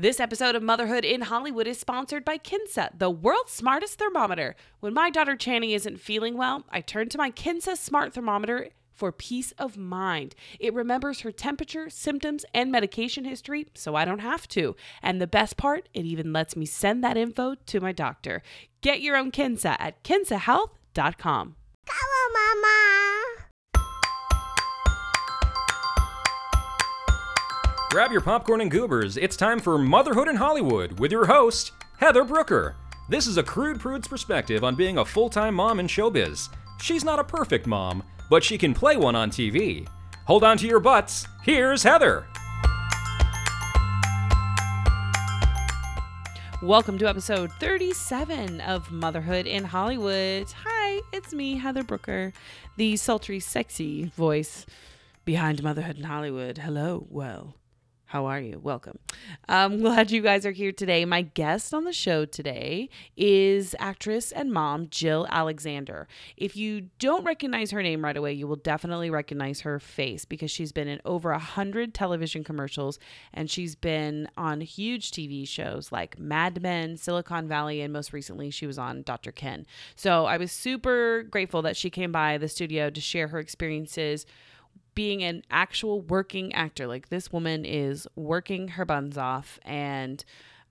This episode of Motherhood in Hollywood is sponsored by Kinsa, the world's smartest thermometer. When my daughter Channing isn't feeling well, I turn to my Kinsa smart thermometer for peace of mind. It remembers her temperature, symptoms, and medication history, so I don't have to. And the best part, it even lets me send that info to my doctor. Get your own Kinsa at kinsahealth.com. On, Mama. Grab your popcorn and goobers. It's time for Motherhood in Hollywood with your host, Heather Brooker. This is a crude prude's perspective on being a full time mom in showbiz. She's not a perfect mom, but she can play one on TV. Hold on to your butts. Here's Heather. Welcome to episode 37 of Motherhood in Hollywood. Hi, it's me, Heather Brooker, the sultry, sexy voice behind Motherhood in Hollywood. Hello, well, how are you? Welcome. I'm glad you guys are here today. My guest on the show today is actress and mom Jill Alexander. If you don't recognize her name right away, you will definitely recognize her face because she's been in over a hundred television commercials and she's been on huge TV shows like Mad Men, Silicon Valley, and most recently she was on Dr. Ken. So I was super grateful that she came by the studio to share her experiences being an actual working actor. Like this woman is working her buns off and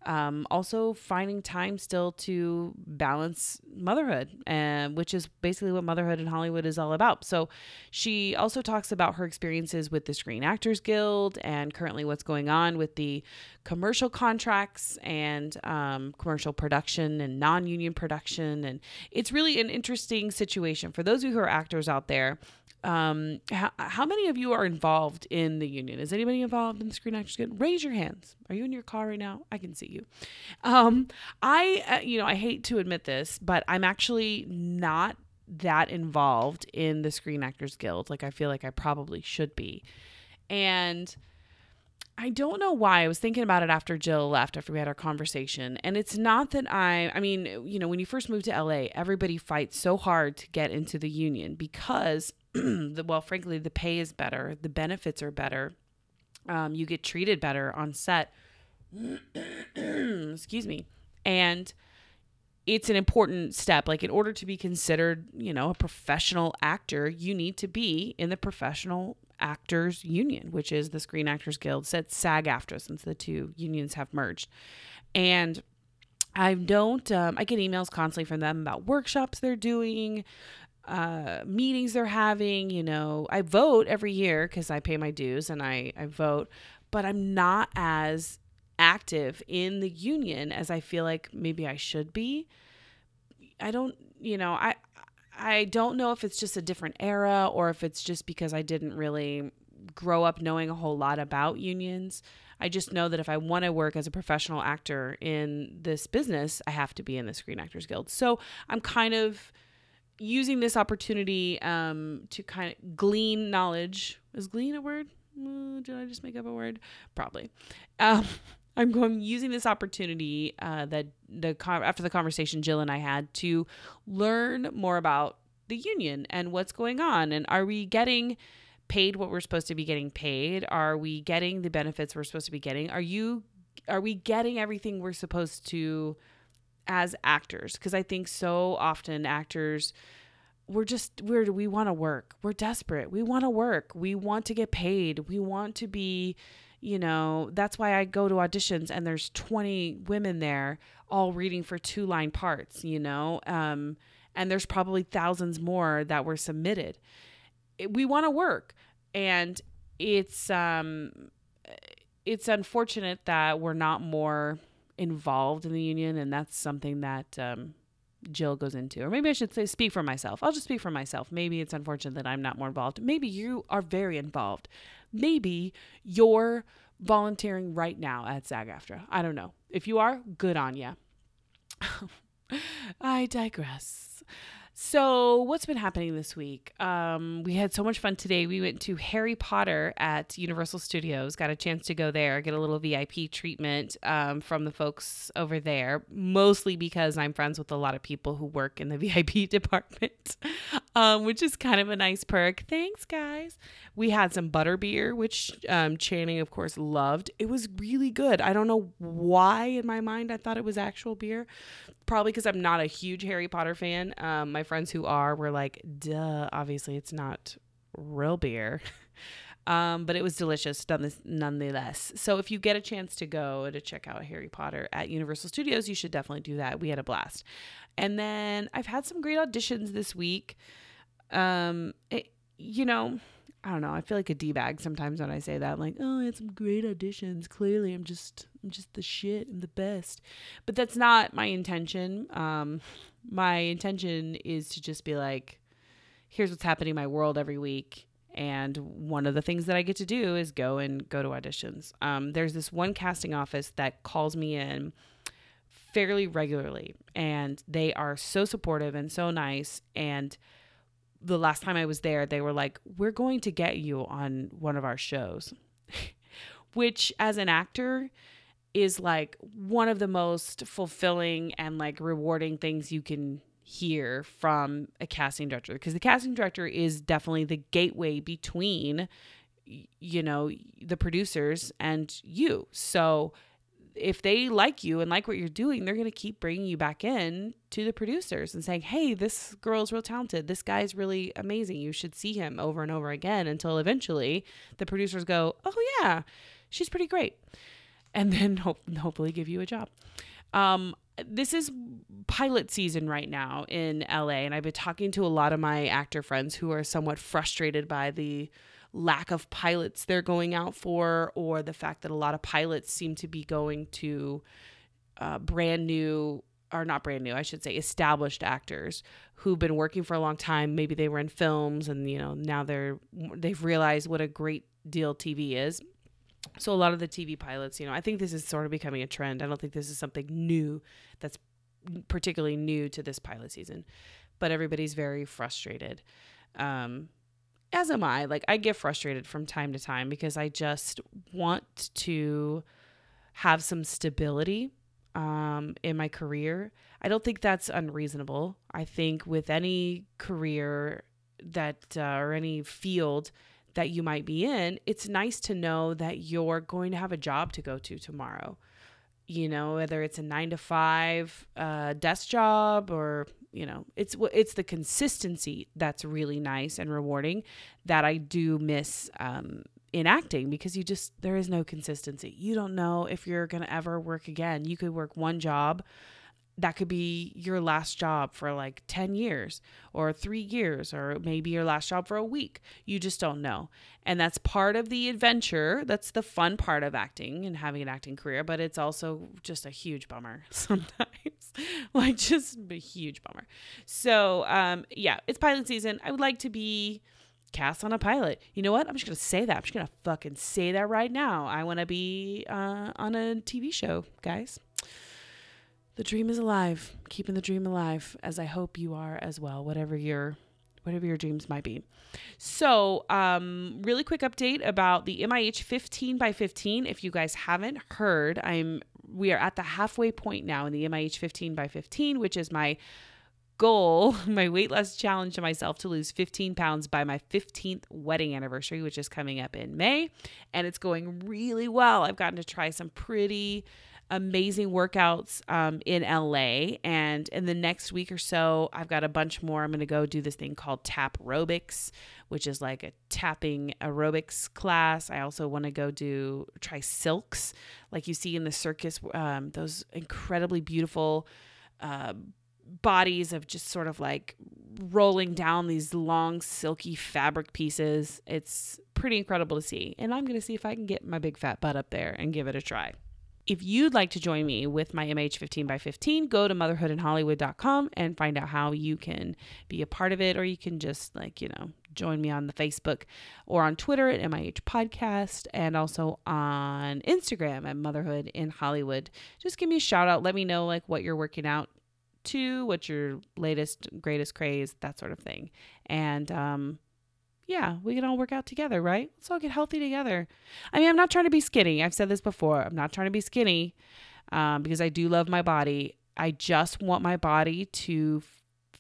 um, also finding time still to balance motherhood, and which is basically what motherhood in Hollywood is all about. So, she also talks about her experiences with the Screen Actors Guild and currently what's going on with the commercial contracts and um, commercial production and non-union production, and it's really an interesting situation for those of you who are actors out there um, how, how many of you are involved in the union? Is anybody involved in the Screen Actors Guild? Raise your hands. Are you in your car right now? I can see you. Um, I, uh, you know, I hate to admit this, but I'm actually not that involved in the Screen Actors Guild. Like I feel like I probably should be, and. I don't know why. I was thinking about it after Jill left, after we had our conversation. And it's not that I, I mean, you know, when you first move to LA, everybody fights so hard to get into the union because the, well, frankly, the pay is better, the benefits are better, um, you get treated better on set. Excuse me. And it's an important step. Like, in order to be considered, you know, a professional actor, you need to be in the professional actors union, which is the Screen Actors Guild. Said SAG AFTRA since the two unions have merged. And I don't, um, I get emails constantly from them about workshops they're doing, uh, meetings they're having. You know, I vote every year because I pay my dues and I, I vote, but I'm not as active in the union as I feel like maybe I should be. I don't, you know, I I don't know if it's just a different era or if it's just because I didn't really grow up knowing a whole lot about unions. I just know that if I want to work as a professional actor in this business, I have to be in the Screen Actors Guild. So I'm kind of using this opportunity um, to kind of glean knowledge. Is glean a word? Uh, did I just make up a word? Probably. Um, I'm going using this opportunity uh, that the after the conversation Jill and I had to learn more about the union and what's going on, and are we getting paid what we're supposed to be getting paid? Are we getting the benefits we're supposed to be getting? Are you are we getting everything we're supposed to? As actors because I think so often actors we're just we're we want to work. We're desperate. We want to work. We want to get paid. We want to be, you know, that's why I go to auditions and there's 20 women there all reading for two line parts, you know. Um and there's probably thousands more that were submitted. We want to work and it's um it's unfortunate that we're not more involved in the union, and that's something that um, Jill goes into. Or maybe I should say, speak for myself. I'll just speak for myself. Maybe it's unfortunate that I'm not more involved. Maybe you are very involved. Maybe you're volunteering right now at SAG AFTRA. I don't know. If you are, good on you. I digress. So, what's been happening this week? Um, we had so much fun today. We went to Harry Potter at Universal Studios, got a chance to go there, get a little VIP treatment um, from the folks over there, mostly because I'm friends with a lot of people who work in the VIP department, um, which is kind of a nice perk. Thanks, guys. We had some butter beer, which um, Channing, of course, loved. It was really good. I don't know why in my mind I thought it was actual beer. Probably because I'm not a huge Harry Potter fan. Um, my friends who are were like, duh, obviously it's not real beer. Um, but it was delicious nonetheless. So if you get a chance to go to check out Harry Potter at Universal Studios, you should definitely do that. We had a blast. And then I've had some great auditions this week. Um, it, you know, I don't know. I feel like a d bag sometimes when I say that. I'm like, oh, I had some great auditions. Clearly, I'm just, I'm just the shit. I'm the best. But that's not my intention. Um, my intention is to just be like, here's what's happening in my world every week and one of the things that I get to do is go and go to auditions. Um, there's this one casting office that calls me in fairly regularly, and they are so supportive and so nice. And the last time I was there, they were like, We're going to get you on one of our shows, which as an actor, is like one of the most fulfilling and like rewarding things you can hear from a casting director because the casting director is definitely the gateway between you know the producers and you. So if they like you and like what you're doing they're going to keep bringing you back in to the producers and saying hey this girl's real talented. This guy's really amazing. You should see him over and over again until eventually the producers go oh yeah she's pretty great. And then hope, hopefully give you a job. Um, this is pilot season right now in LA, and I've been talking to a lot of my actor friends who are somewhat frustrated by the lack of pilots they're going out for, or the fact that a lot of pilots seem to be going to uh, brand new or not brand new, I should say, established actors who've been working for a long time. Maybe they were in films, and you know now they're they've realized what a great deal TV is. So a lot of the TV pilots, you know, I think this is sort of becoming a trend. I don't think this is something new that's particularly new to this pilot season, but everybody's very frustrated. Um, as am I. Like I get frustrated from time to time because I just want to have some stability um, in my career. I don't think that's unreasonable. I think with any career that uh, or any field that you might be in, it's nice to know that you're going to have a job to go to tomorrow. You know, whether it's a nine to five uh, desk job or you know, it's it's the consistency that's really nice and rewarding that I do miss um, in acting because you just there is no consistency. You don't know if you're gonna ever work again. You could work one job that could be your last job for like 10 years or three years or maybe your last job for a week. You just don't know. And that's part of the adventure. That's the fun part of acting and having an acting career, but it's also just a huge bummer sometimes. like just a huge bummer. So, um, yeah, it's pilot season. I would like to be cast on a pilot. You know what? I'm just going to say that. I'm just going to fucking say that right now. I want to be uh, on a TV show, guys the dream is alive, keeping the dream alive, as I hope you are as well, whatever your whatever your dreams might be. So, um, really quick update about the MIH 15 by 15. If you guys haven't heard, I'm we are at the halfway point now in the MIH 15 by 15, which is my goal, my weight loss challenge to myself to lose 15 pounds by my 15th wedding anniversary, which is coming up in May. And it's going really well. I've gotten to try some pretty amazing workouts um, in LA. And in the next week or so, I've got a bunch more. I'm going to go do this thing called Tap Aerobics, which is like a tapping aerobics class. I also want to go do try silks, like you see in the circus, um, those incredibly beautiful. Uh, bodies of just sort of like rolling down these long silky fabric pieces. It's pretty incredible to see. And I'm going to see if I can get my big fat butt up there and give it a try. If you'd like to join me with my MH15 by 15, go to motherhoodinhollywood.com and find out how you can be a part of it, or you can just like, you know, join me on the Facebook or on Twitter at MIH Podcast and also on Instagram at Motherhood in Hollywood. Just give me a shout out. Let me know like what you're working out to, what's your latest, greatest craze, that sort of thing. And um, yeah, we can all work out together, right? Let's all get healthy together. I mean, I'm not trying to be skinny. I've said this before. I'm not trying to be skinny um, because I do love my body. I just want my body to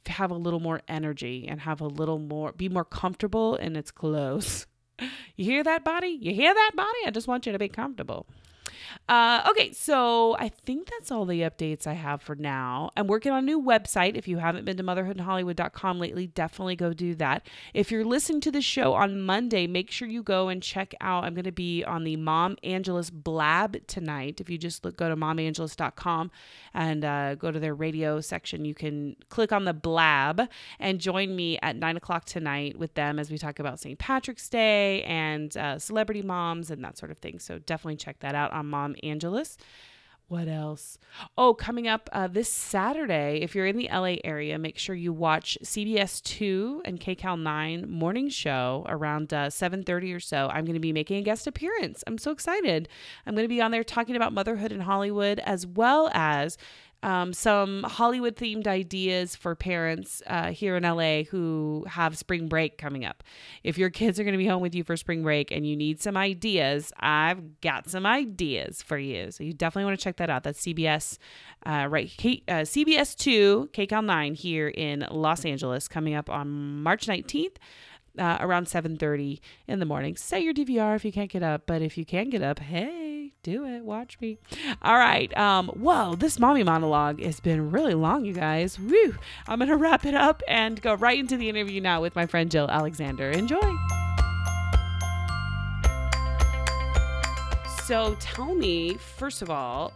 f- have a little more energy and have a little more, be more comfortable in its clothes. You hear that body? You hear that body? I just want you to be comfortable. Uh, okay, so I think that's all the updates I have for now. I'm working on a new website. If you haven't been to motherhoodinhollywood.com lately, definitely go do that. If you're listening to the show on Monday, make sure you go and check out. I'm going to be on the Mom Angeles Blab tonight. If you just look, go to momangeles.com and uh, go to their radio section, you can click on the Blab and join me at nine o'clock tonight with them as we talk about St. Patrick's Day and uh, celebrity moms and that sort of thing. So definitely check that out on Mom Angeles. What else? Oh, coming up uh, this Saturday, if you're in the LA area, make sure you watch CBS 2 and KCAL 9 morning show around uh, 7.30 or so. I'm going to be making a guest appearance. I'm so excited. I'm going to be on there talking about motherhood in Hollywood as well as um, some Hollywood themed ideas for parents uh, here in LA who have spring break coming up. If your kids are going to be home with you for spring break and you need some ideas, I've got some ideas for you. So you definitely want to check that out. That's CBS, uh, right? K- uh, CBS 2, KCAL 9 here in Los Angeles coming up on March 19th. Uh, around 7.30 in the morning. Say your dvr if you can't get up but if you can get up hey do it. Watch me. All right um whoa this mommy monologue has been really long you guys. Woo! i'm gonna wrap it up and go right into the interview now with my friend jill alexander. Enjoy. So tell me first of all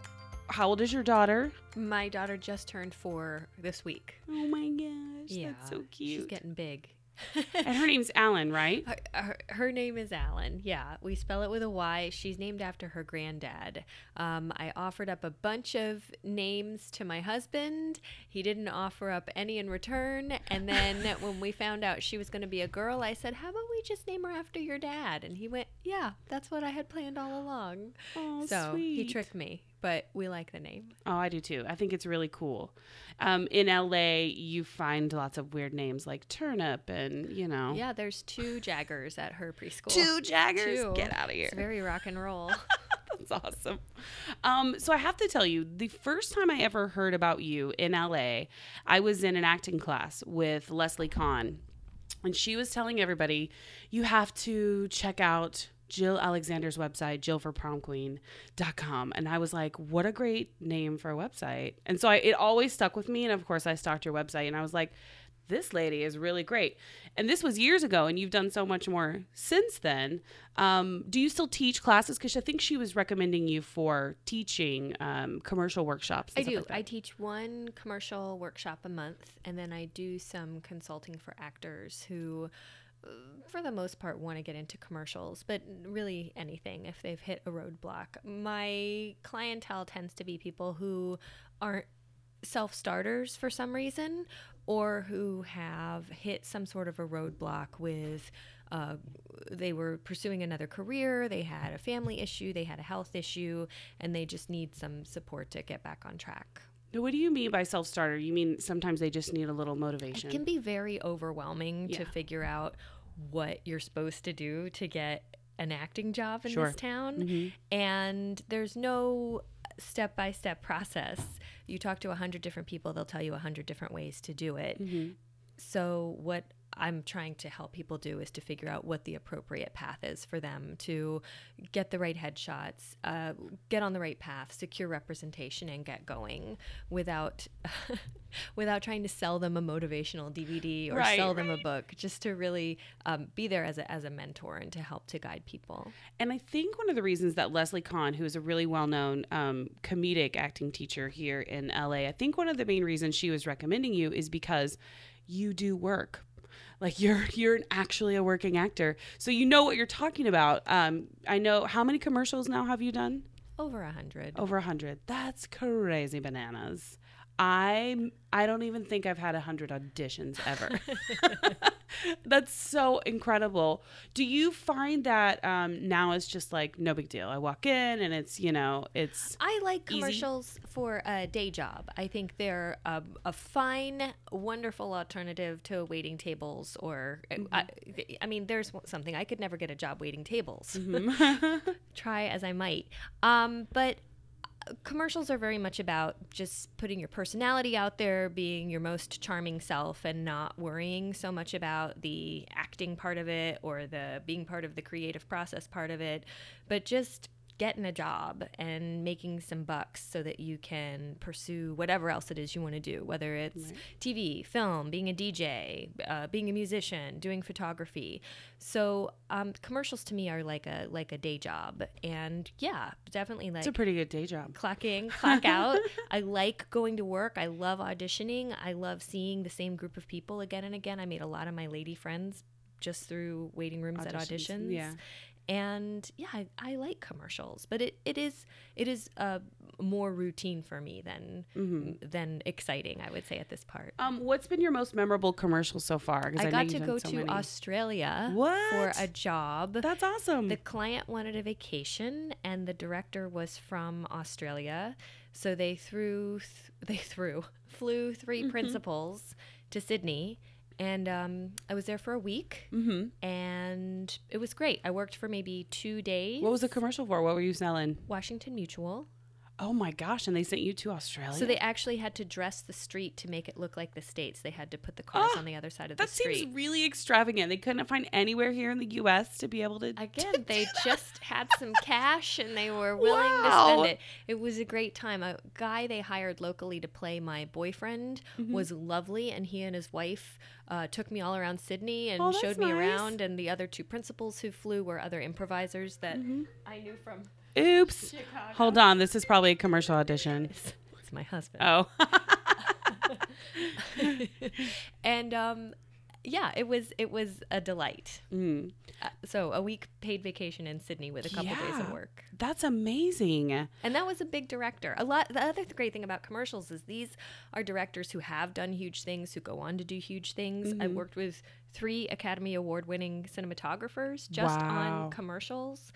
how old is your daughter? My daughter just turned four this week. oh my gosh that's so cute. She's getting big. and her name's alan right Her, her, her name is Alan. Yeah, we spell it with a Y. She's named after her granddad. Um, I offered up a bunch of names to my husband. He didn't offer up any in return. And then when we found out she was going to be a girl, I said, "How about we just name her after your dad?" And he went, "Yeah, that's what I had planned all along." oh so he tricked me, but we like the name. Oh, I do too. I think it's really cool. Um, in LA, you find lots of weird names like Turnip and, you know. Yeah, there's two Jaggers at her preschool. Two Jaggers? Two. Get out of here. It's very rock and roll. That's awesome. Um, so I have to tell you, the first time I ever heard about you in LA, I was in an acting class with Leslie Kahn. And she was telling everybody, you have to check out Jill Alexander's website, jillforpromqueen.com. And I was like, what a great name for a website. And so I, it always stuck with me. And of course, I stalked your website and I was like, this lady is really great. And this was years ago, and you've done so much more since then. Um, do you still teach classes? Because I think she was recommending you for teaching um, commercial workshops. I do. like. I teach one commercial workshop a month, and then I do some consulting for actors who, for the most part, want to get into commercials, but really anything if they've hit a roadblock. My clientele tends to be people who aren't self starters for some reason or who have hit some sort of a roadblock with uh, they were pursuing another career they had a family issue they had a health issue and they just need some support to get back on track Now, what do you mean by self starter? You mean sometimes they just need a little motivation? it can be very overwhelming to figure out what you're supposed to do to get an acting job in Sure. this town Mhm. and there's no step by step process you talk to a hundred different people they'll tell you a hundred different ways to do it Mhm. so what i'm trying to help people do is to figure out what the appropriate path is for them to get the right headshots uh, get on the right path secure representation and get going without without trying to sell them a motivational dvd or Right, sell them a book just to really um, be there as a, as a mentor and to help to guide people And I think one of the reasons that Leslie Kahn, who is a really well known um, comedic acting teacher here in LA, I think one of the main reasons she was recommending you is because you do work. Like you're you're actually a working actor, so you know what you're talking about. Um, I know how many commercials now have you done? over a hundred Over a hundred. That's crazy bananas. I I don't even think I've had a hundred auditions ever. That's so incredible. Do you find that um, now it's just like no big deal? I walk in and it's you know it's I like Easy. commercials for a day job. I think they're a, a fine, wonderful alternative to waiting tables. Or, uh, I, I mean, there's something I could never get a job waiting tables. Try as I might, um, but commercials are very much about just putting your personality out there, being your most charming self, and not worrying so much about the acting part of it or the being part of the creative process part of it, but just getting a job and making some bucks so that you can pursue whatever else it is you want to do, whether it's TV, film, being a DJ, uh, being a musician, doing photography. So um, commercials to me are like a like a day job, and yeah, definitely like It's a pretty good day job. clock in, clock out. I like going to work. I love auditioning. I love seeing the same group of people again and again. I made a lot of my lady friends just through waiting rooms at Auditions, auditions. yeah. And yeah, I, I like commercials, but it, it is it is uh, more routine for me than Mm-hmm. than exciting. I would say at this part. Um, what's been your most memorable commercial so far I, know got to go so to many. Australia for a job. That's awesome. The client wanted a vacation, and the director was from Australia, so they threw th- they threw flew 3 Mm-hmm. principals to Sydney, and um, I was there for a week, mm-hmm. and it was great. I worked for maybe two days. What was the commercial for? What were you selling? Washington Mutual. Oh my gosh! And they sent you to Australia. So they actually had to dress the street to make it look like the states. They had to put the cars Ah, on the other side of the street. That seems really extravagant. They couldn't find anywhere here in the U.S. to be able to. Again, they just had some cash and they were willing to spend it. It was a great time. A guy they hired locally to play my boyfriend Mm-hmm. was lovely, and he and his wife uh, took me all around Sydney and Oh, showed me nice. around. And the other two principals who flew were other improvisers that Mm-hmm. I knew from. Oops! Hold on. This is probably a commercial audition. It's my husband. Oh. and um, yeah, it was it was a delight. Mm. Uh, so a week paid vacation in Sydney with a couple days of work. That's amazing. And that was a big director. A lot. The other great thing about commercials is these are directors who have done huge things, who go on to do huge things. Mm-hmm. I've worked with three Academy Award-winning cinematographers just Wow. on commercials.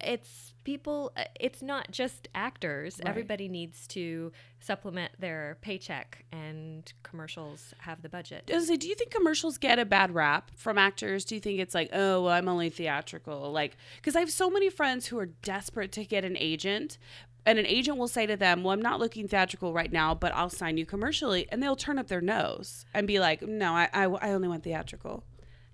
It's people. uh, It's not just actors. Right. Everybody needs to supplement their paycheck, and commercials have the budget. I was gonna say, do you think commercials get a bad rap from actors? Do you think it's like, oh, well, I'm only theatrical? Like, because I have so many friends who are desperate to get an agent, and an agent will say to them, well, I'm not looking theatrical right now, but I'll sign you commercially. And they'll turn up their nose and be like, no, I, I, I only want theatrical.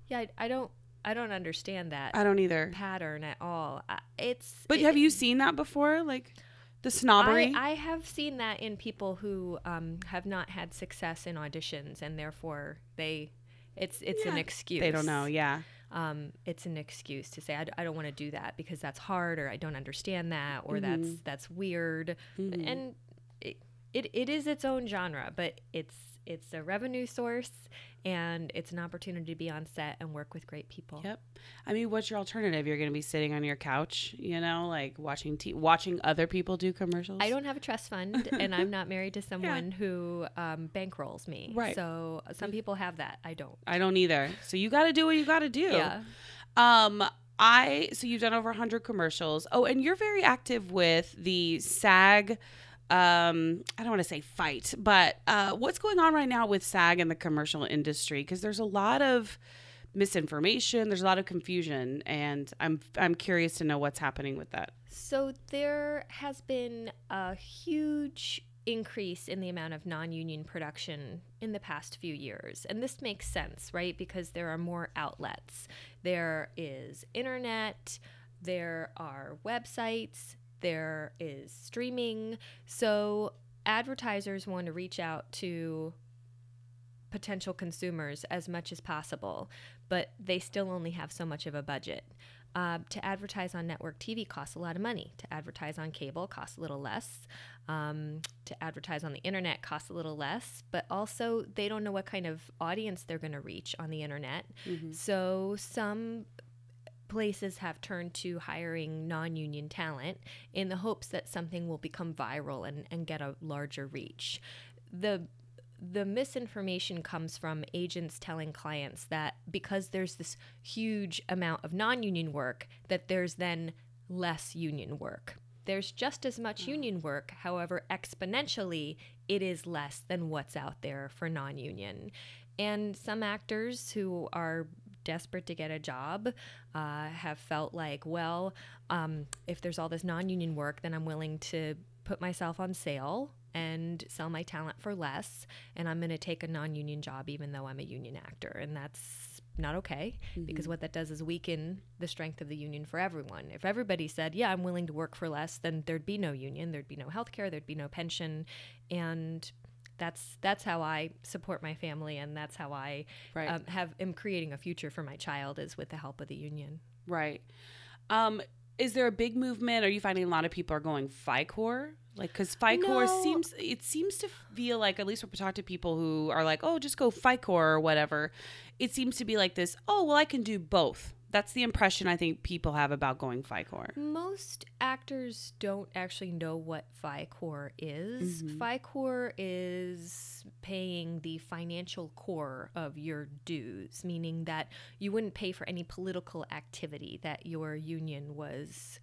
Yeah, I, I don't. I don't understand that I don't either. pattern at all. I- It's. But it- have you seen that before? Like the snobbery? I, I have seen that in people who um, have not had success in auditions, and therefore they, it's it's an excuse. they don't know. Yeah. Um, it's an excuse to say I, d- I don't want to do that because that's hard, or I don't understand that, or Mm-hmm. that's that's weird, and it, it it is its own genre, but it's it's a revenue source, and it's an opportunity to be on set and work with great people. Yep. I mean, what's your alternative? You're going to be sitting on your couch, you know, like watching t- watching other people do commercials. I don't have a trust fund, and I'm not married to someone who um, bankrolls me. Right. So some people have that. I don't. I don't either. So you got to do what you got to do. Yeah. Um, I so you've done over 100 commercials. Oh, and you're very active with the SAG. Um, I don't want to say fight, but uh, what's going on right now with SAG and the commercial industry? Because there's a lot of misinformation. There's a lot of confusion, and I'm I'm curious to know what's happening with that. So there has been a huge increase in the amount of non-union production in the past few years. And this makes sense, right? Because there are more outlets. There is internet, there are websites, there is streaming. So advertisers want to reach out to potential consumers as much as possible, but they still only have so much of a budget. Uh, to advertise on network TV costs a lot of money. To advertise on cable costs a little less. Um, to advertise on the internet costs a little less, but also they don't know what kind of audience they're going to reach on the internet. So some places have turned to hiring non-union talent in the hopes that something will become viral and, and get a larger reach. The the misinformation comes from agents telling clients that because there's this huge amount of non-union work that there's then less union work. There's just as much hmm. union work, however, exponentially it is less than what's out there for non-union. And some actors who are desperate to get a job uh, have felt like, well, um, if there's all this non union work, then I'm willing to put myself on sale and sell my talent for less and I'm going to take a non-union job even though I'm a union actor and that's not okay because what that does is weaken the strength of the union for everyone. If everybody said, "Yeah, I'm willing to work for less," then there'd be no union, there'd be no health care, there'd be no pension and that's that's how I support my family and that's how I Right. um, have am creating a future for my child is with the help of the union. Right. Um, is there a big movement? Are you finding a lot of people are going fi-core? Like, because fi-core No. seems it seems to feel like at least when we talk to people who are like, oh, just go fi-core or whatever. It seems to be like this. Oh, well, I can do both. That's the impression I think people have about going fi-core. Most actors don't actually know what fi-core is. Mm-hmm. fi-core is paying the financial core of your dues, meaning that you wouldn't pay for any political activity that your union was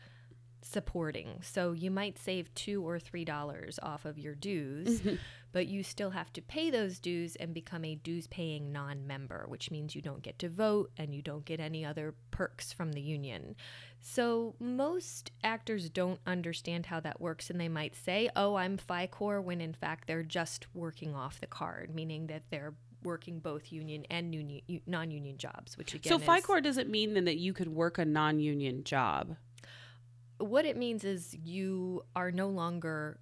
supporting. So you might save two or three dollars off of your dues, mm-hmm. but you still have to pay those dues and become a dues paying non member, which means you don't get to vote and you don't get any other perks from the union. So most actors don't understand how that works and they might say, oh, I'm fi-core, when in fact they're just working off the card, meaning that they're working both union and union, non-union jobs, which again So fi-core doesn't mean then that you could work a non-union job. What it means is you are no longer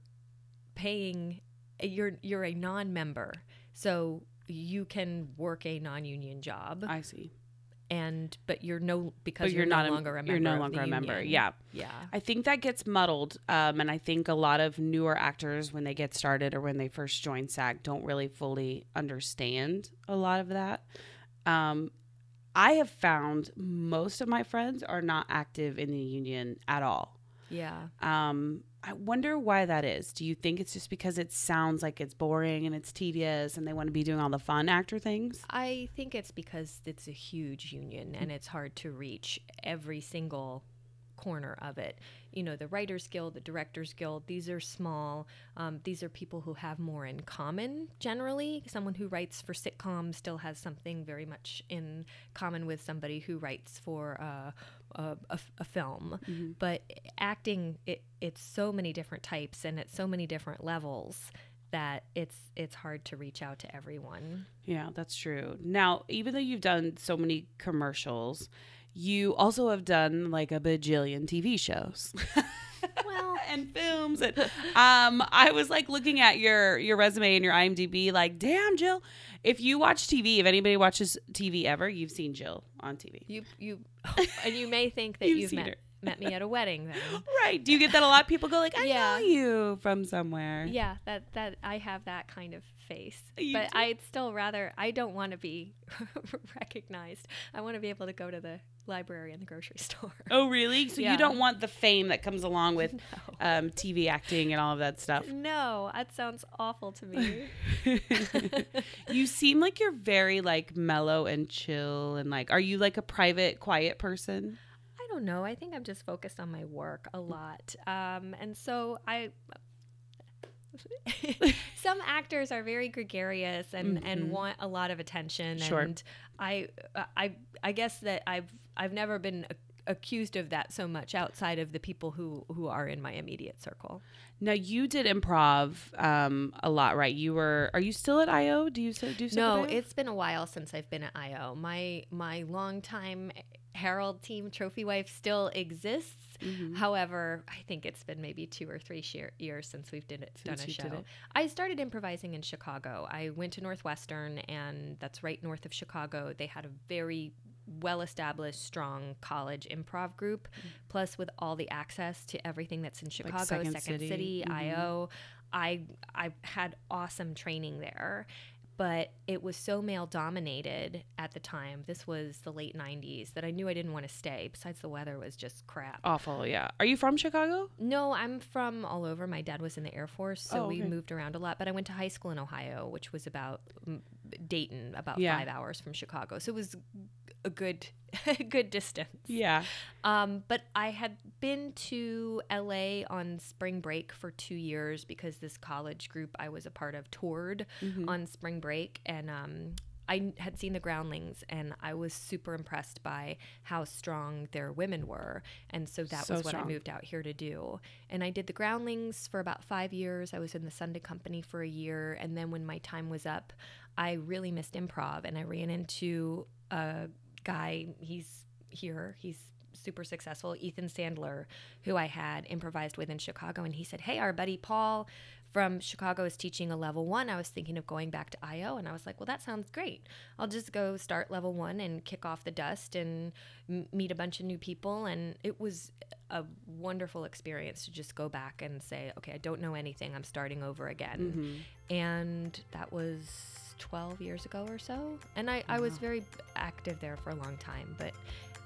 paying you're you're a non-member so you can work a non-union job I see. and but you're no because But you're, not no longer a member you're no longer a member. Yeah. yeah I think that gets muddled. Um, and I think a lot of newer actors, when they get started or when they first join SAG, don't really fully understand a lot of that. Um, I have found most of my friends are not active in the union at all. yeah Um, I wonder why that is. Do you think it's just because it sounds like it's boring and it's tedious and they want to be doing all the fun actor things? I think it's because it's a huge union and it's hard to reach every single corner of it. You know, the Writers Guild, the Directors Guild, these are small. Um, these are people who have more in common generally. Someone who writes for sitcoms still has something very much in common with somebody who writes for uh, a, a, a film. But acting, it, it's so many different types and at so many different levels that it's it's hard to reach out to everyone. Yeah, that's true. Now, even though you've done so many commercials, you also have done like a bajillion TV shows. Well, and films and um I was like looking at your your resume and your IMDb like damn Jill if you watch TV if anybody watches TV ever you've seen Jill on TV You you and you may think that You've you've met, her. Met me at a wedding then. right do you get that a lot people go like I Yeah. know you from somewhere Yeah, that that I have that kind of face. You but do? I'd still rather I don't want to be recognized. I want to be able to go to the library and the grocery store. oh really so Yeah. you don't want the fame that comes along with No. um TV acting and all of that stuff No, that sounds awful to me. you seem like you're very like mellow and chill and like are you like a private quiet person don't know. I think I'm just focused on my work a lot. Um, and so I some actors are very gregarious and, and want a lot of attention Sure. and I I I guess that I've I've never been a- accused of that so much outside of the people who who are in my immediate circle. Now you did improv um, a lot, right? You were. Are you still at IO? Do you still do? stuff No, it's been a while since I've been at IO. My my longtime Herald Team Trophy Wife still exists. Mm-hmm. However, I think it's been maybe two or three sheer years since we've did it, Since done a show. I started improvising in Chicago. I went to Northwestern, and that's right north of Chicago. They had a very well established, strong college improv group, plus with all the access to everything that's in Chicago, Second Second, City. City, Mhm. IO. I I had awesome training there but it was so male dominated at the time. This was the late 90s that I knew I didn't want to stay. Besides, the weather was just crap. awful. Yeah. Are you from Chicago? No, I'm from all over. My dad was in the Air Force, so Oh, we moved around a lot. But I went to high school in Ohio, which was about mm, Dayton, about Yeah. five hours from Chicago. So it was a good, good distance. Yeah. Um, but I had been to LA on spring break for two years because this college group I was a part of toured Mm-hmm. on spring break, and um, I had seen the Groundlings and I was super impressed by how strong their women were. And so that So was what strong. I moved out here to do. And I did the Groundlings for about five years. I was in the Sunday Company for a year. And then when my time was up, I really missed improv and I ran into a guy. He's here. He's super successful, Ethan Sandler, who I had improvised with in Chicago. And he said, Hey, our buddy Paul from Chicago is teaching a level one. I was thinking of going back to IO. And I was like, Well, that sounds great. I'll just go start level one and kick off the dust and m- meet a bunch of new people. And it was a wonderful experience to just go back and say, Okay, I don't know anything. I'm starting over again. Mm-hmm. And that was 12 years ago or so. And I, I was very active there for a long time. But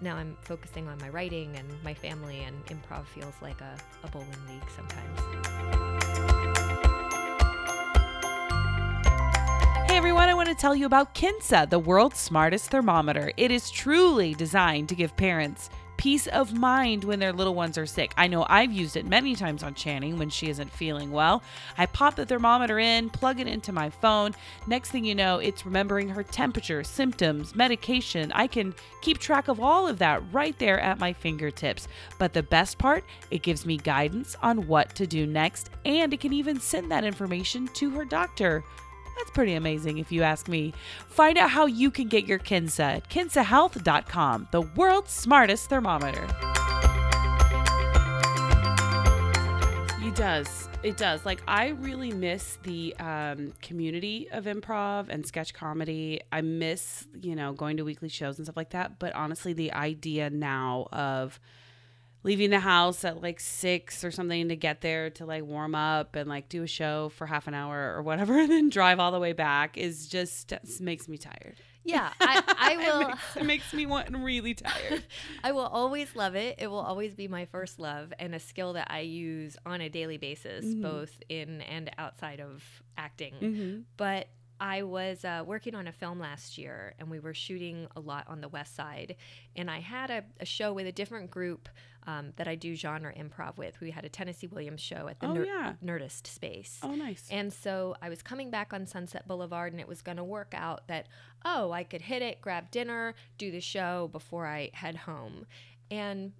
now I'm focusing on my writing and my family, and improv feels like a, a bowling league sometimes. Hey everyone, I want to tell you about Kinsa, the world's smartest thermometer. It is truly designed to give parents peace of mind when their little ones are sick. I know I've used it many times on Channing when she isn't feeling well. I pop the thermometer in, plug it into my phone. Next thing you know, it's remembering her temperature, symptoms, medication. I can keep track of all of that right there at my fingertips. But the best part, it gives me guidance on what to do next, and it can even send that information to her doctor. That's pretty amazing if you ask me. Find out how you can get your Kinsa at kinsahealth.com, the world's smartest thermometer. It does. It does. Like I really miss the um, community of improv and sketch comedy. I miss, you know, going to weekly shows and stuff like that. But honestly, the idea now of leaving the house at like six or something to get there to like warm up and like do a show for half an hour or whatever, and then drive all the way back is just makes me tired. Yeah, I, I It will. makes, it makes me want really tired. I will always love it. It will always be my first love and a skill that I use on a daily basis, Mm-hmm. both in and outside of acting. But I was uh, working on a film last year and we were shooting a lot on the west side. And I had a, a show with a different group um, that I do genre improv with. We had a Tennessee Williams show at the Oh, Ner- yeah. Nerdist space. Oh, nice. And so I was coming back on Sunset Boulevard, and it was going to work out that, oh, I could hit it, grab dinner, do the show before I head home. And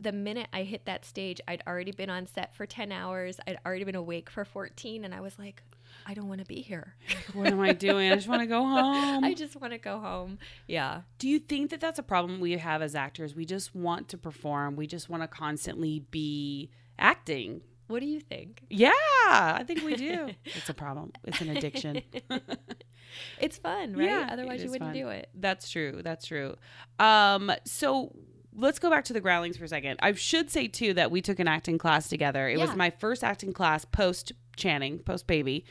the minute I hit that stage, I'd already been on set for 10 hours. I'd already been awake for 14. And I was like, I don't want to be here. what am I doing? I just want to go home. I just want to go home. Yeah. Do you think that that's a problem we have as actors? We just want to perform. We just want to constantly be acting. What do you think? Yeah, I think we do. it's a problem. It's an addiction. It's fun, right? Yeah, Otherwise, you wouldn't fun. do it. That's true. That's true. Um, so let's go back to the Groundlings for a second. I should say too that we took an acting class together. It was my first acting class post Channing, post baby,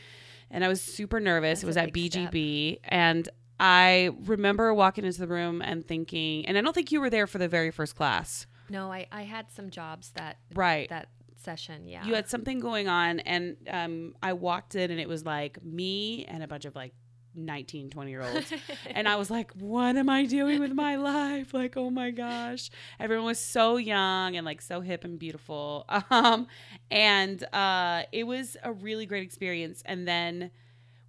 and I was super nervous. That's it was at big step. BGB, and I remember walking into the room and thinking, and I don't think you were there for the very first class, No, I, I had some jobs that right? that session. Yeah. you had something going on and um, i walked in and it was like me and a bunch of like 19 20 year olds and i was like what am i doing with my life? Like oh my gosh. Everyone was so young and like so hip and beautiful. Um, and uh, it was a really great experience. And then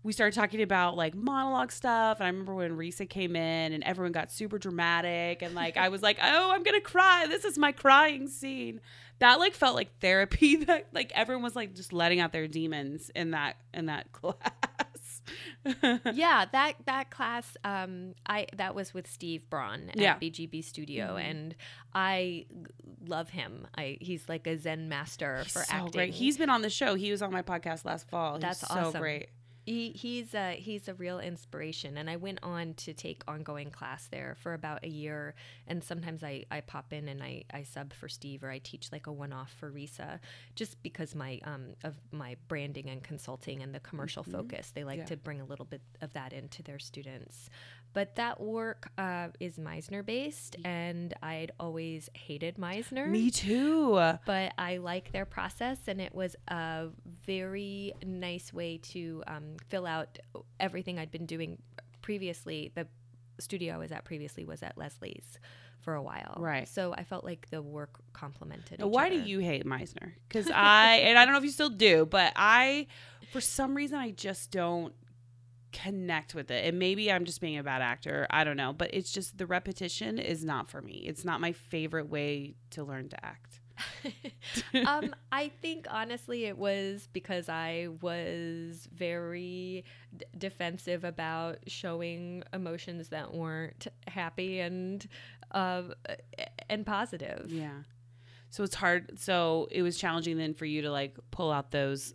we started talking about like monologue stuff. And i remember when risa came in and everyone got super dramatic. And like i was like oh i'm gonna cry. This is my crying scene. That like felt like therapy. That like everyone was like just letting out their demons in that in that class yeah, that that class, um, I that was with Steve Braun at Yeah. BGB Studio, and I love him. I he's like a Zen master He's for so acting. great he's been on the show he was on my podcast last fall He's That's so great he, he's a he's a real inspiration, and I went on to take ongoing class there for about a year. And sometimes I, I pop in and I, I sub for Steve, or I teach like a one off for Risa, just because my um of my branding and consulting and the commercial focus. They like Yeah. to bring a little bit of that into their students. But that work uh, is Meisner based, and I'd always hated Meisner me too but I like their process, and it was a very nice way to um, fill out everything I'd been doing previously. The studio I was at previously was at Leslie's for a while, Right. So I felt like the work complemented. Now, why do you hate Meisner? Because I, and I don't know if you still do, but I, for some reason, I just don't connect with it. And maybe I'm just being a bad actor. I don't know. But it's just the repetition is not for me. It's not my favorite way to learn to act. um, I think honestly it was because I was very d- defensive about showing emotions that weren't happy and uh, and positive. Yeah. So it's hard. So it was challenging then for you to like pull out those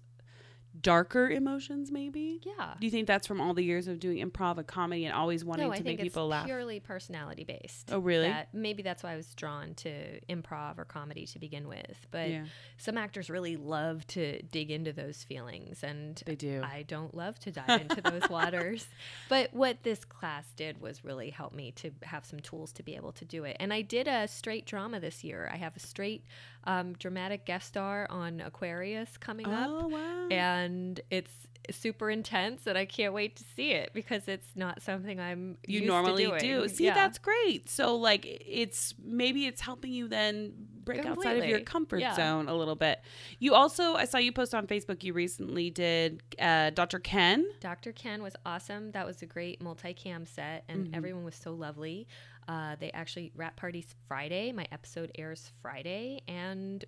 darker emotions, maybe. Yeah. Do you think that's from all the years of doing improv and comedy and always wanting No, I to think make it's people laugh? purely personality based. Oh, really? That, maybe that's why I was drawn to improv or comedy to begin with. But Yeah. some actors really love to dig into those feelings, and They do. I don't love to dive into those waters. But what this class did was really help me to have some tools to be able to do it. And I did a straight drama this year. I have a straight um, dramatic guest star on Aquarius coming up oh wow. and it's super intense and I can't wait to see it because it's not something I'm you used to normally do. See, Yeah. that's great. So like it's maybe it's helping you then break outside of your comfort Yeah. zone a little bit. You also I saw you post on Facebook you recently did uh, Dr. Ken. Dr. Ken was awesome. That was a great multicam set and Mm-hmm. everyone was so lovely. Uh, they actually wrap parties Friday. My episode airs Friday and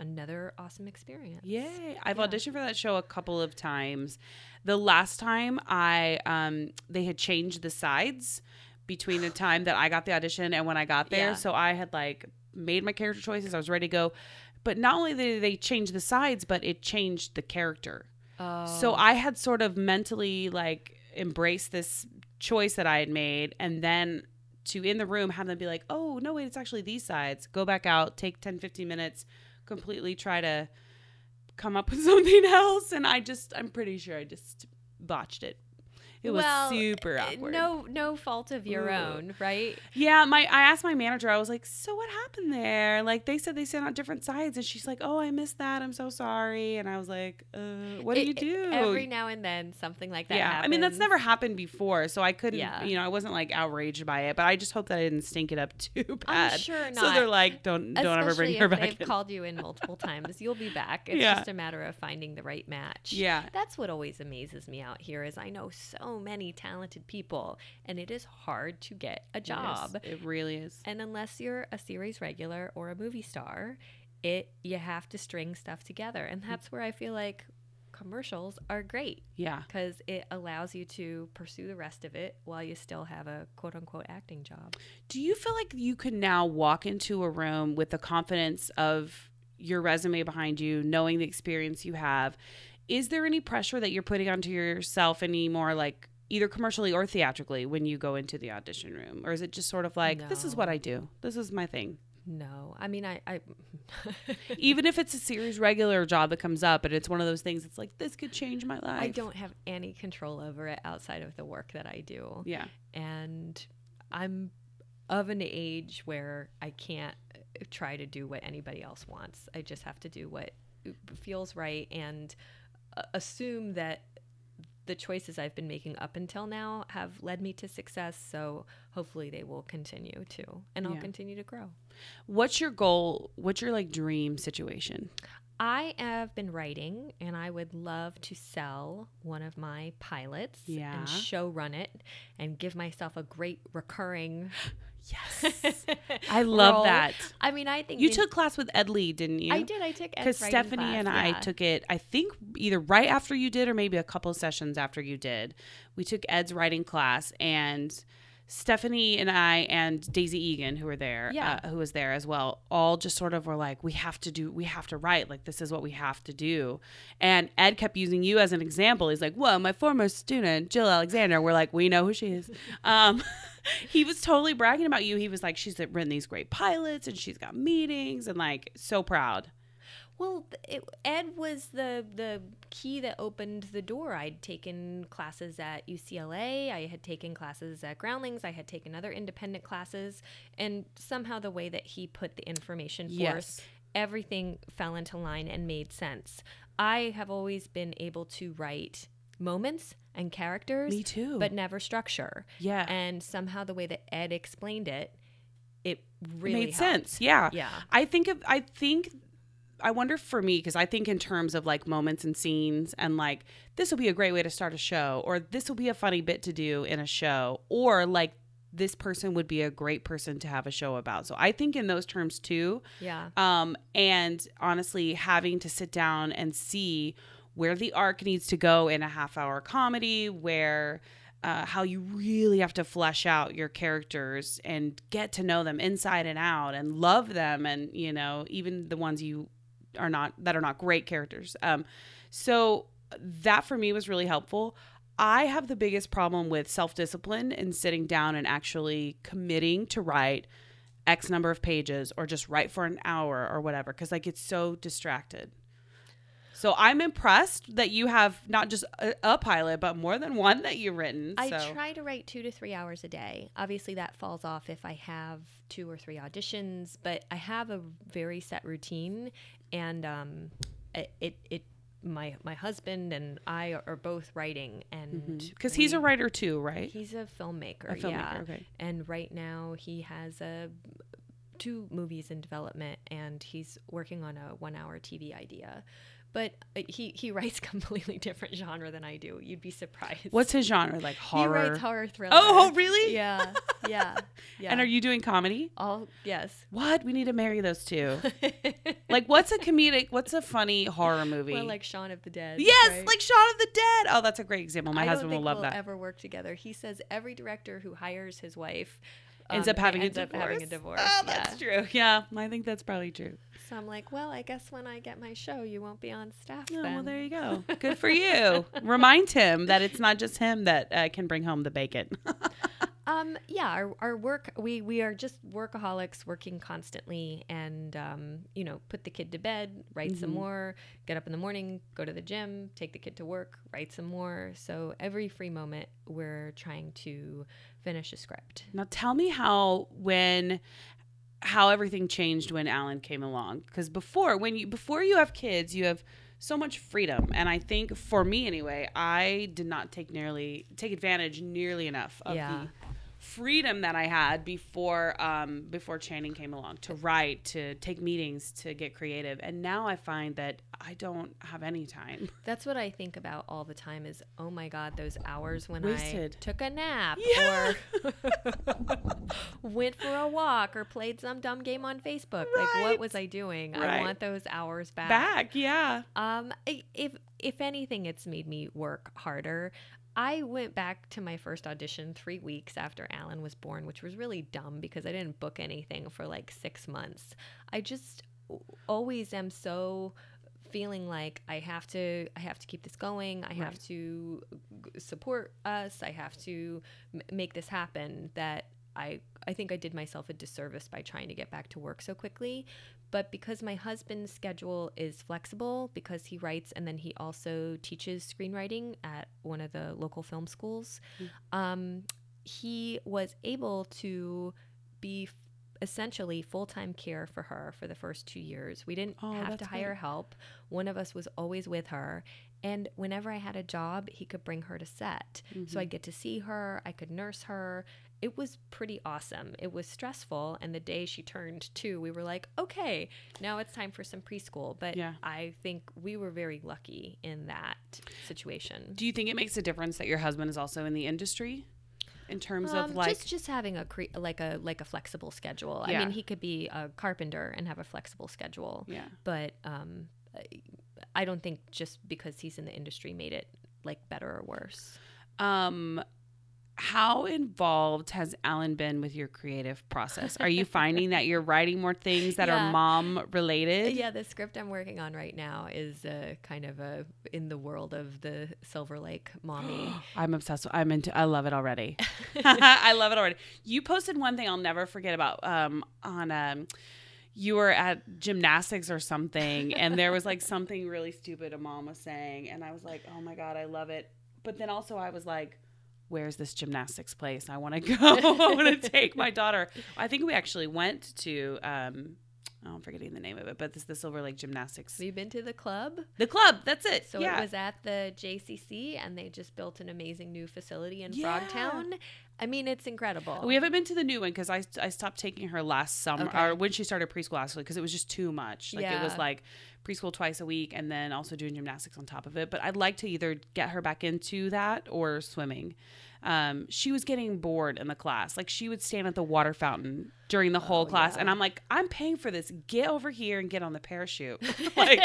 another awesome experience. Yay. I've Yeah. auditioned for that show a couple of times. The last time I um they had changed the sides between the time that I got the audition and when I got there. Yeah. So I had like made my character choices. I was ready to go. But not only did they change the sides, but it changed the character. Oh, So I had sort of mentally like embraced this choice that I had made and then to in the room have them be like, "Oh, no wait, it's actually these sides." Go back out, take 10 15 minutes, completely try to come up with something else and I just I'm pretty sure I just botched it. It was well, eh, super awkward. No, no fault of your Ooh. own, right? Yeah, my I asked my manager. I was like, "So what happened there?" Like they said they sent on different sides, and she's like, "Oh, I missed that. I'm so sorry." And I was like, uh, "What do It- you eh, do?" Every now and then, something like that. yeah, I mean that's never happened before, so I couldn't. Yeah. You know, I wasn't like outraged by it, but I just hope that I didn't stink it up too bad. I'm sure not. So they're like, "Don't don't ever bring Especially her back." They've in. called you in multiple times. You'll be back. It's Yeah. just a matter of finding the right match. Yeah. That's what always amazes me out here is I know so many talented people and it is hard to get a It job. It really is. And unless you're a series regular or a movie star, it you have to string stuff together. And that's where I feel like commercials are great Yeah. because it allows you to pursue the rest of it while you still have a quote unquote acting job. Do you feel like you can now walk into a room with the confidence of your resume behind you, knowing the experience you have? Is there any pressure that you're putting onto yourself anymore, like either commercially or theatrically, when you go into the audition room? Or is it just sort of like, this is what I do, this is my thing? No, I mean, I, I Even if it's a series regular job that comes up and it's one of those things, it's like, this could change my life. I don't have any control over it outside of the work that I do. Yeah. And I'm of an age where I can't uh, try to do what anybody else wants. I just have to do what feels right and uh, assume that the choices I've been making up until now have led me to success. So hopefully they will continue to, and I'll Yeah. continue to grow. What's your goal? What's your like dream situation? I have been writing and I would love to sell one of my pilots Yeah. and show run it and give myself a great recurring Yes. I love that. I mean, I think You took class with Ed Lee, didn't you? I did. I took because Stephanie class, and I took it. I think either right after you did, or maybe a couple sessions after you did. We took Ed's writing class, and Stephanie and I and Daisy Egan, who were there, Yeah. uh, who was there as well, all just sort of were like, "We have to do. We have to write. Like this is what we have to do." And Ed kept using you as an example. He's like, "Well, my former student Jill Alexander." We're like, "We know who she is." Um, he was totally bragging about you. He was like, "She's written these great pilots, and she's got meetings, and like so proud." Well, it, Ed was the the key that opened the door. I'd taken classes at UCLA. I had taken classes at Groundlings. I had taken other independent classes, and somehow the way that he put the information forth, Yes. everything fell into line and made sense. I have always been able to write moments and characters, Me too. but never structure. Yeah. And somehow the way that Ed explained it, it It really made helped. sense. Yeah. Yeah. I think of I think I wonder for me because I think in terms of like moments and scenes and like this will be a great way to start a show or this will be a funny bit to do in a show or like this person would be a great person to have a show about. So I think in those terms too. Yeah. Um, and honestly, having to sit down and see where the arc needs to go in a half hour comedy, where uh, how you really have to flesh out your characters and get to know them inside and out and love them, and you know, even the ones you are not that are not great characters. Um, so that for me was really helpful. I have the biggest problem with self discipline and sitting down and actually committing to write X number of pages or just write for an hour or whatever because I get so distracted. So I'm impressed that you have not just a, a pilot, but more than one that you've written. I try to write two to three hours a day. Obviously, that falls off if I have two or three auditions, but I have a very set routine, and um, it, it it my my husband and I are both writing, and because he's a writer too, right? He's a filmmaker. A filmmaker, yeah. okay. And right now he has a two movies in development, and he's working on a one-hour TV idea. But uh, he he writes completely different genre than I do. You'd be surprised. What's his genre? Like horror? he writes horror thriller. Oh, really? Yeah, yeah, yeah. And are you doing comedy? all yes? What? We need to marry those two. like, what's a comedic? What's a funny horror movie? well, like Shaun of the Dead. yes, right? like Shaun of the Dead. Oh, that's a great example. My I husband will love we'll that. ever work together. He says every director who hires his wife ends um, up having ends a up divorce. having a divorce. Oh, yeah. that's true. Yeah, I think that's probably true. So I'm like, well, I guess when I get my show, you won't be on staff. Oh, then. well, there you go. Good for you. Remind him that it's not just him that uh, can bring home the bacon. Um, yeah, our, our work, we, we are just workaholics working constantly and, um, you know, put the kid to bed, write some more, get up in the morning, go to the gym, take the kid to work, write some more. So every free moment, we're trying to finish a script. now, tell me how when how everything changed when Alan came along. Because before, when you before you have kids, you have so much freedom, and I think for me anyway, I did not take nearly take advantage nearly enough of Yeah. the freedom that I had before um, before Channing came along to write, to take meetings, to get creative, and now I find that I don't have any time. That's what I think about all the time is, oh my God, those hours when Wasted. I took a nap Yeah. or went for a walk or played some dumb game on Facebook. Like, what was I doing? I want those hours back. Back, yeah. Um, if if anything, it's made me work harder. I went back to my first audition three weeks after Alan was born, which was really dumb because I didn't book anything for like six months. I just always am so feeling like I have to I have to keep this going. I have to g- support us. I have to m- make this happen that I I think I did myself a disservice by trying to get back to work so quickly. But because my husband's schedule is flexible because he writes and then he also teaches screenwriting at one of the local film schools, um, he was able to be f- essentially full-time care for her for the first two years. We didn't Oh, have to hire great. help. One of us was always with her. And whenever i had a job he could bring her to set. So i'd get to see her. I could nurse her it was pretty awesome it was stressful and the day she turned two we were like okay now it's time for some preschool but Yeah. i think we were very lucky in that situation Do you think it makes a difference that your husband is also in the industry in terms Um, of like just just having a cre- like a like a flexible schedule. I mean, he could be a carpenter and have a flexible schedule. Yeah. But um, I don't think just because he's in the industry made it like better or worse. um how involved has Alan been with your creative process? Are you finding that you're writing more things that Yeah. are mom related? Yeah, the script I'm working on right now is uh, kind of a in the world of the Silver Lake mommy. I'm obsessed. With, I'm into. I love it already. I love it already. You posted one thing I'll never forget about um on um you were at gymnastics or something and there was like something really stupid a mom was saying and I was like, "Oh my god, I love it." But then also I was like, "Where's this gymnastics place? I want to go. I want to take my daughter." I think we actually went to um oh, I'm forgetting the name of it, but this the Silver Lake Gymnastics. We've been to the club? The club, that's it. So yeah. it was at the JCC, and they just built an amazing new facility in Yeah. Frogtown. I mean, it's incredible. We haven't been to the new one because I, I stopped taking her last summer Okay. or when she started preschool actually because it was just too much. Like it was like preschool twice a week and then also doing gymnastics on top of it. But I'd like to either get her back into that or swimming. Um, she was getting bored in the class. Like she would stand at the water fountain during the whole Oh, class, yeah. and I'm like, I'm paying for this. Get over here and get on the parachute. like,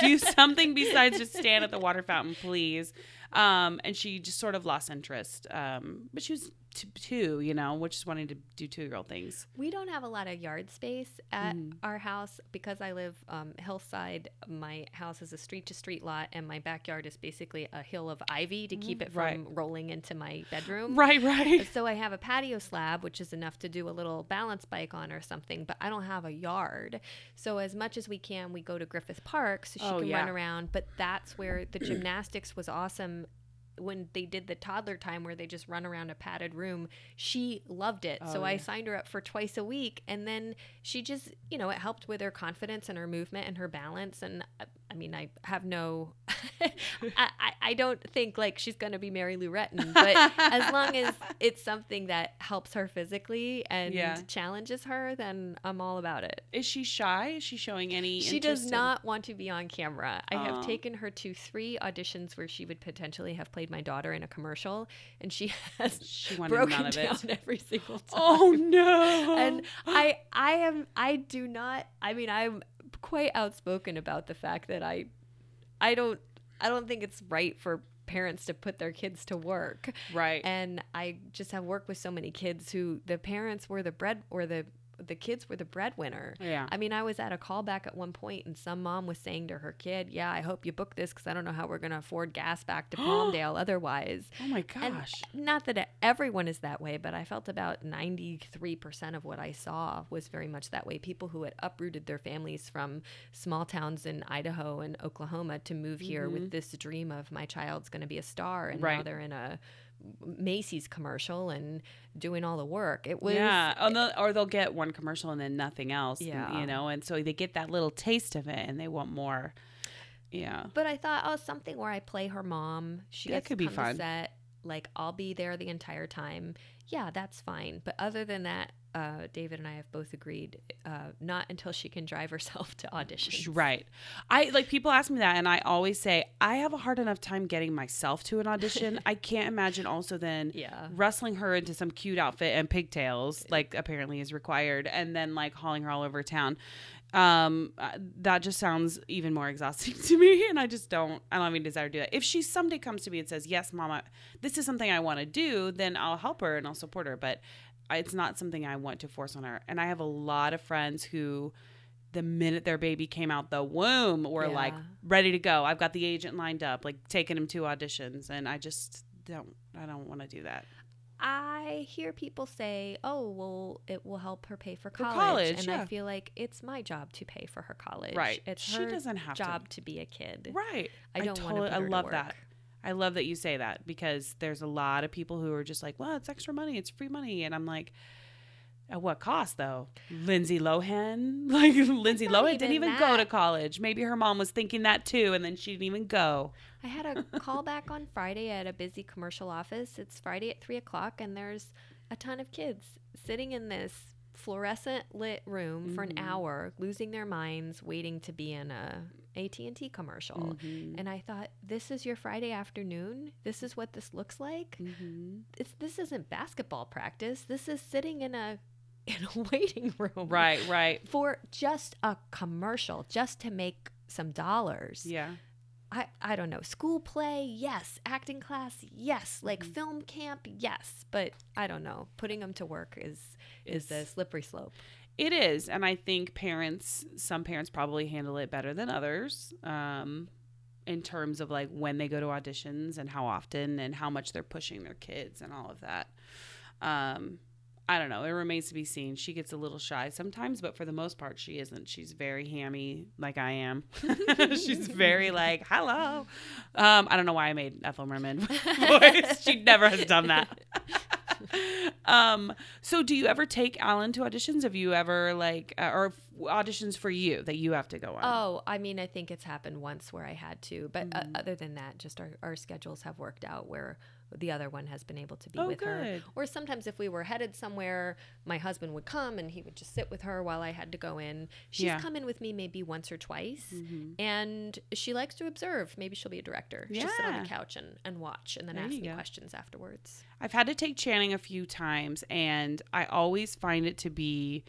do something besides just stand at the water fountain, please. Um, and she just sort of lost interest. Um, but she was t- two, you know, which is wanting to do two year old things. We don't have a lot of yard space at Mhm. our house because I live um, hillside. My house is a street to street lot, and my backyard is basically a hill of ivy to keep it from Right. rolling into my bedroom. Right, right. So I have a patio slab, which is enough to do a little balance bike on or something, but I don't have a yard. So as much as we can, we go to Griffith Park so she Oh, can yeah. run around. But that's where the gymnastics was awesome. When they did the toddler time where they just run around a padded room, she loved it. so Oh, I signed her up for twice a week. And then she just, you know, it helped with her confidence and her movement and her balance. And uh, I mean, I have no, I, I, I don't think like she's going to be Mary Lou Retton, but as long as it's something that helps her physically and Yeah. challenges her, then I'm all about it. Is she shy? Is she showing any? She does in- not want to be on camera. I have taken her to three auditions where she would potentially have played my daughter in a commercial, and she has She wanted broken none of it. down every single oh, time. Oh no! and I, I am, I do not. I mean, I'm quite outspoken about the fact that I, I don't, I don't think it's right for parents to put their kids to work. right. And I just have worked with so many kids who the parents were the bread or the the kids were the breadwinner. Yeah. I mean, I was at a callback at one point, and some mom was saying to her kid, "Yeah, I hope you book this because I don't know how we're going to afford gas back to Palmdale otherwise." oh my And gosh. not that everyone is that way, but I felt about 93% of what I saw was very much that way. People who had uprooted their families from small towns in Idaho and Oklahoma to move here with this dream of my child's going to be a star. And now Mm-hmm. They're in a Macy's commercial and doing all the work. It was. yeah, oh, no, or they'll get one commercial and then nothing else. Yeah. you know, and so they get that little taste of it and they want more. Yeah, But I thought, oh, something where I play her mom. She That could be fun. set. Like I'll be there the entire time. Yeah, that's fine. But other than that, uh, David and I have both agreed uh, not until she can drive herself to auditions. right. I like people ask me that, and I always say I have a hard enough time getting myself to an audition. I can't imagine also then Yeah. wrestling her into some cute outfit and pigtails, like apparently is required, and then like hauling her all over town. Um, uh, that just sounds even more exhausting to me, and I just don't. I don't have any desire to do that. If she someday comes to me and says, "Yes, Mama, this is something I want to do," then I'll help her and I'll support her. But it's not something I want to force on her. And I have a lot of friends who. The minute their baby came out the womb, were like ready to go. I've got the agent lined up, like taking him to auditions, and I just don't. I don't want to do that. I hear people say, "Oh, well, it will help her pay for For college,", college, and yeah. I feel like it's my job to pay for her college. Right. It's She her doesn't have to. job to. be a kid. Right. I don't I her to love work. that. I love that you say that because there's a lot of people who are just like, well, it's extra money, it's free money, and I'm like, at what cost though? Lindsay Lohan, like Lindsay Lohan didn't even even go to college. Maybe her mom was thinking that too, and then she didn't even go. I had a call back on Friday at a busy commercial office. It's Friday at three o'clock, and there's a ton of kids sitting in this fluorescent lit room for an Mhm. hour, losing their minds, waiting to be in a AT and T commercial. Mhm. And I thought, this is your Friday afternoon. This is what this looks like. Mhm. It's this isn't basketball practice. This is sitting in a in a waiting room, Right, right. For just a commercial, just to make some dollars. Yeah. I, I don't know. School play, yes. Acting class, yes. Like Mm-hmm. film camp, yes. But I don't know. Putting them to work is is the It's- slippery slope. It is, and I think parents, some parents probably handle it better than others, um, in terms of like when they go to auditions and how often and how much they're pushing their kids and all of that. Um, I don't know. It remains to be seen. She gets a little shy sometimes, but for the most part, she isn't. She's very hammy, like I am. She's very like, "Hello." Um, I don't know why I made Ethel Merman voice. she never has done that. um, so do you ever take Alan to auditions? Have you ever like, uh, or auditions for you that you have to go on? Oh, I mean, I think it's happened once where I had to, but uh, Mm-hmm. other than that, just our, our schedules have worked out where the other one has been able to be Oh, with her. Or sometimes if we were headed somewhere, my husband would come and he would just sit with her while I had to go in. She's Yeah. come in with me maybe once or twice, Mhm. and she likes to observe. Maybe she'll be a director. She'll sit on the couch and, and watch and then There ask me go. questions afterwards. I've had to take Channing a few times, and I always find it to be.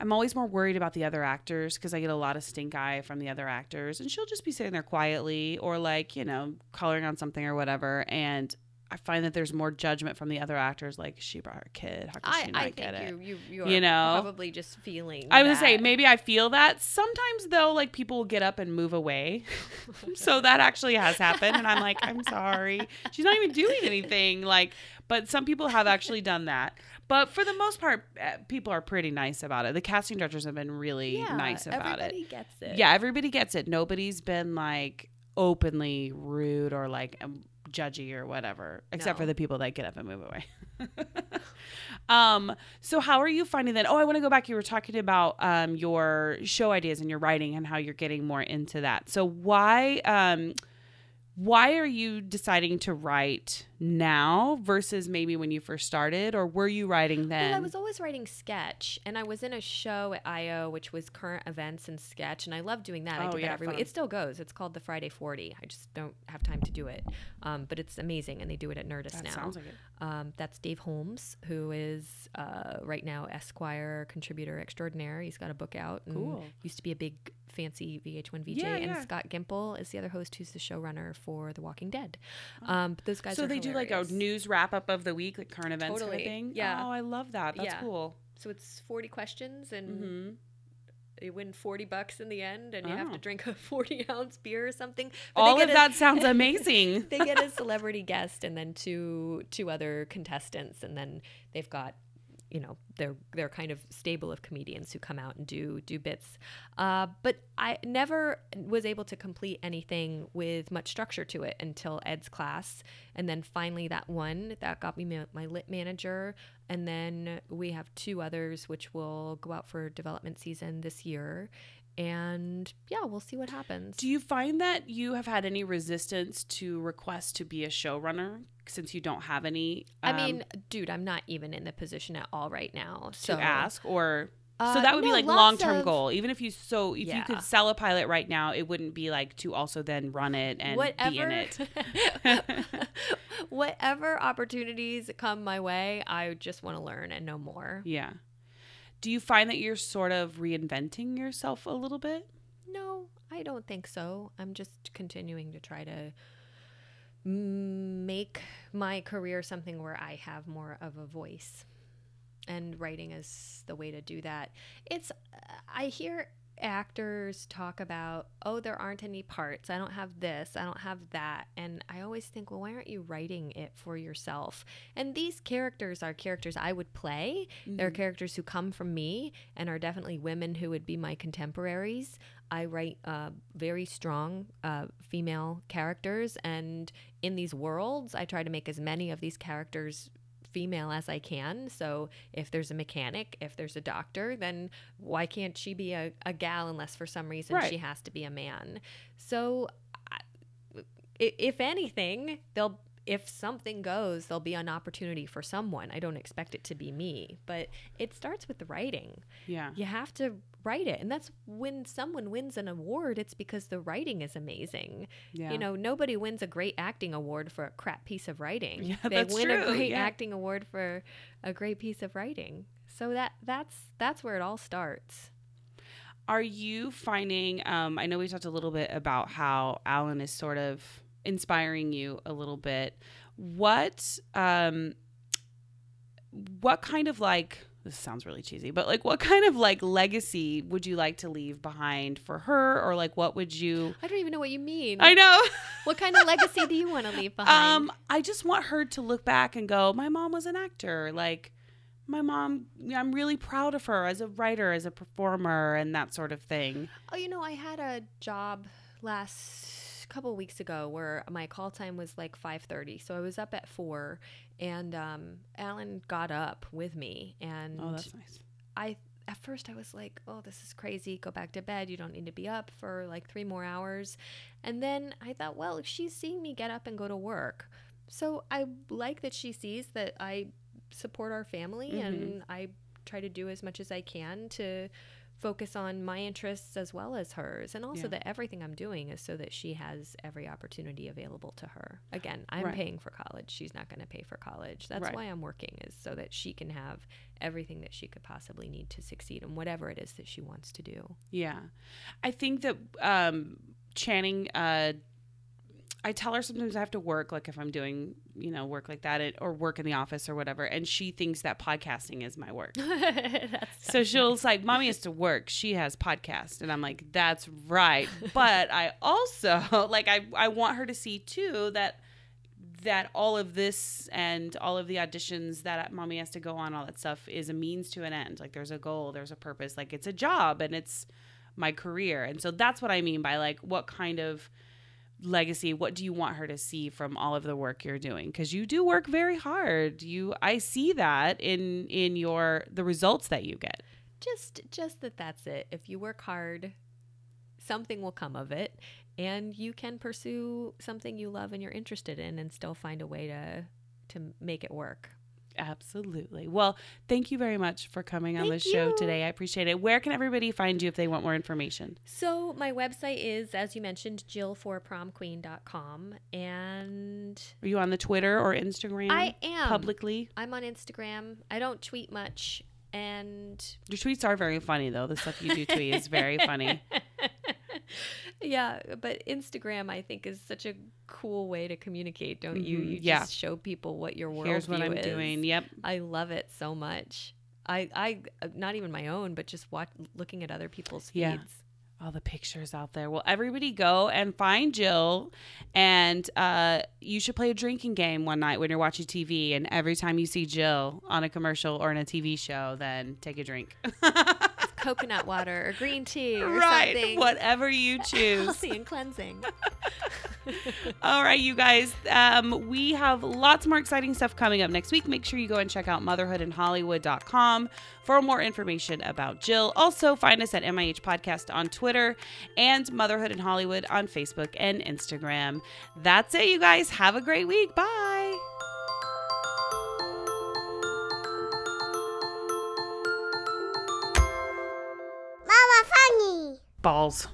I'm always more worried about the other actors because I get a lot of stink eye from the other actors, and she'll just be sitting there quietly or like you know coloring on something or whatever, and I find that there's more judgment from the other actors, like she brought her kid, how could I, she not I get think it? you, you, You know? probably just feeling. I was gonna say maybe I feel that sometimes though, like people will get up and move away, so that actually has happened, and I'm like, I'm sorry, she's not even doing anything. Like, but some people have actually done that. But for the most part, uh, people are pretty nice about it. The casting directors have been really yeah, nice about it. everybody gets it. Yeah, everybody gets it. Nobody's been like openly rude or like um, judgy or whatever, except for the people that get up and move away. um, so how are you finding that? Oh, I want to go back. You were talking about um your show ideas and your writing and how you're getting more into that. So why um why are you deciding to write now versus maybe when you first started or were you writing then? Well, I was always writing sketch, and I was in a show at IO, which was current events and sketch, and I love doing that. I Oh, did yeah, that every week. It still goes. It's called the Friday Forty. I just don't have time to do it, um, but it's amazing, and they do it at Nerdist that now. sounds like it. Um, that's Dave Holmes, who is uh, right now Esquire contributor extraordinaire. He's got a book out. And Cool. Used to be a big fancy VH1 VJ. Yeah, and yeah. Scott Gimple is the other host, who's the showrunner for The Walking Dead. Um, but those guys. So are they do like a news wrap up of the week, like current events kind Totally. of thing. Yeah. Oh, I love that. That's Yeah. cool. So it's forty questions, and hmm you win 40 bucks in the end and you have Oh. to drink a 40 ounce beer or something But All of a- that sounds amazing. they get a celebrity guest and then two two other contestants and then they've got you know they're they're kind of stable of comedians who come out and do do bits. Uh, but i never was able to complete anything with much structure to it until ed's class. And then finally that one that got me my lit manager. And then we have two others which will go out for development season this year. And yeah we'll see what happens. Do you find that you have had any resistance to requests to be a showrunner since you don't have any? I um, mean, dude, I'm not even in the position at all right now. to ask or. so Uh, that would be no, like long term of- goal. Even if you so if you could sell a pilot right now, it wouldn't be like to also then run it and whatever, be in it. whatever opportunities come my way, I just want to learn and know more. Yeah. Do you find that you're sort of reinventing yourself a little bit? No, I don't think so. I'm just continuing to try to make my career something where I have more of a voice. And writing is the way to do that. It's, I hear actors talk about, oh, there aren't any parts. I don't have this. I don't have that. And I always think, well, why aren't you writing it for yourself? And these characters are characters I would play. They're characters who come from me and are definitely women who would be my contemporaries. I write uh, very strong uh, female characters, and in these worlds, I try to make as many of these characters female as I can. So if there's a mechanic, if there's a doctor, then why can't she be a, a gal unless for some reason Right. she has to be a man? So if anything, they'll if something goes, there'll be an opportunity for someone. I don't expect it to be me, but it starts with the writing Yeah. you have to write it and that's when someone wins an award it's because the writing is amazing Yeah. you know nobody wins a great acting award for a crap piece of writing Yeah, they that's win true, a great yeah. acting award for a great piece of writing so that that's that's where it all starts Are you finding? Um, I know we talked a little bit about how Alan is sort of inspiring you a little bit. What, um, what kind of like? This sounds really cheesy, but like, what kind of like legacy would you like to leave behind for her, or like, what would you? i don't even know what you mean I know. what kind of legacy do you want to leave behind Um, I just want her to look back and go, my mom was an actor. Like, my mom, I'm really proud of her as a writer, as a performer, and that sort of thing. Oh, you know, I had a job last couple weeks ago where my call time was like 5:30. So I was up at 4 and um Alan got up with me and Oh, that's nice. I at first I was like, oh, this is crazy. Go back to bed. You don't need to be up for like three more hours. And then I thought, well, she's seeing me get up and go to work. So I like that she sees that I support our family Mhm. and I try to do as much as I can to focus on my interests as well as hers. And also Yeah. that everything I'm doing is so that she has every opportunity available to her. Again, I'm Right. paying for college. She's not going to pay for college. That's Right. why I'm working is so that she can have everything that she could possibly need to succeed in whatever it is that she wants to do. Yeah. I think that um, Channing, uh, I tell her sometimes I have to work, like if I'm doing, you know, work like that or work in the office or whatever. And she thinks that podcasting is my work. So she'll like, Mommy has to work. She has podcast. And I'm like, that's right. But I also like I, I want her to see too that that all of this and all of the auditions that mommy has to go on, all that stuff is a means to an end. Like there's a goal, there's a purpose, like it's a job and it's my career. And so that's what I mean by like what kind of legacy what do you want her to see from all of the work you're doing because you do work very hard you i see that in in your the results that you get just just that that's it. If you work hard, something will come of it and you can pursue something you love and you're interested in and still find a way to to make it work. Absolutely. Well thank you very much for coming on Thank the show you. today. I appreciate it. Where can everybody find you if they want more information? So my website is as you mentioned jillforpromqueen.com and are you on the twitter or instagram I am. publicly? I'm on Instagram. I don't tweet much. And your tweets are very funny though. The stuff you do tweet is very funny yeah, but Instagram I think is such a cool way to communicate, don't you? Mhm, You yeah. just show people what your world is. here's what i'm is. doing yep I love it so much. I I uh, not even my own, but just watch looking at other people's feeds. Yeah. all the pictures out there. Well, everybody go and find Jill, and uh, you should play a drinking game one night when you're watching TV. And every time you see Jill on a commercial or in a TV show, then take a drink. Coconut water or green tea or right, something. whatever you choose. Healthy and cleansing. All right, you guys. Um, we have lots more exciting stuff coming up next week. Make sure you go and check out motherhoodinhollywood.com for more information about Jill. Also, find us at MIH Podcast on Twitter and Motherhood in Hollywood on Facebook and Instagram. That's it, you guys. Have a great week. Bye. Balls.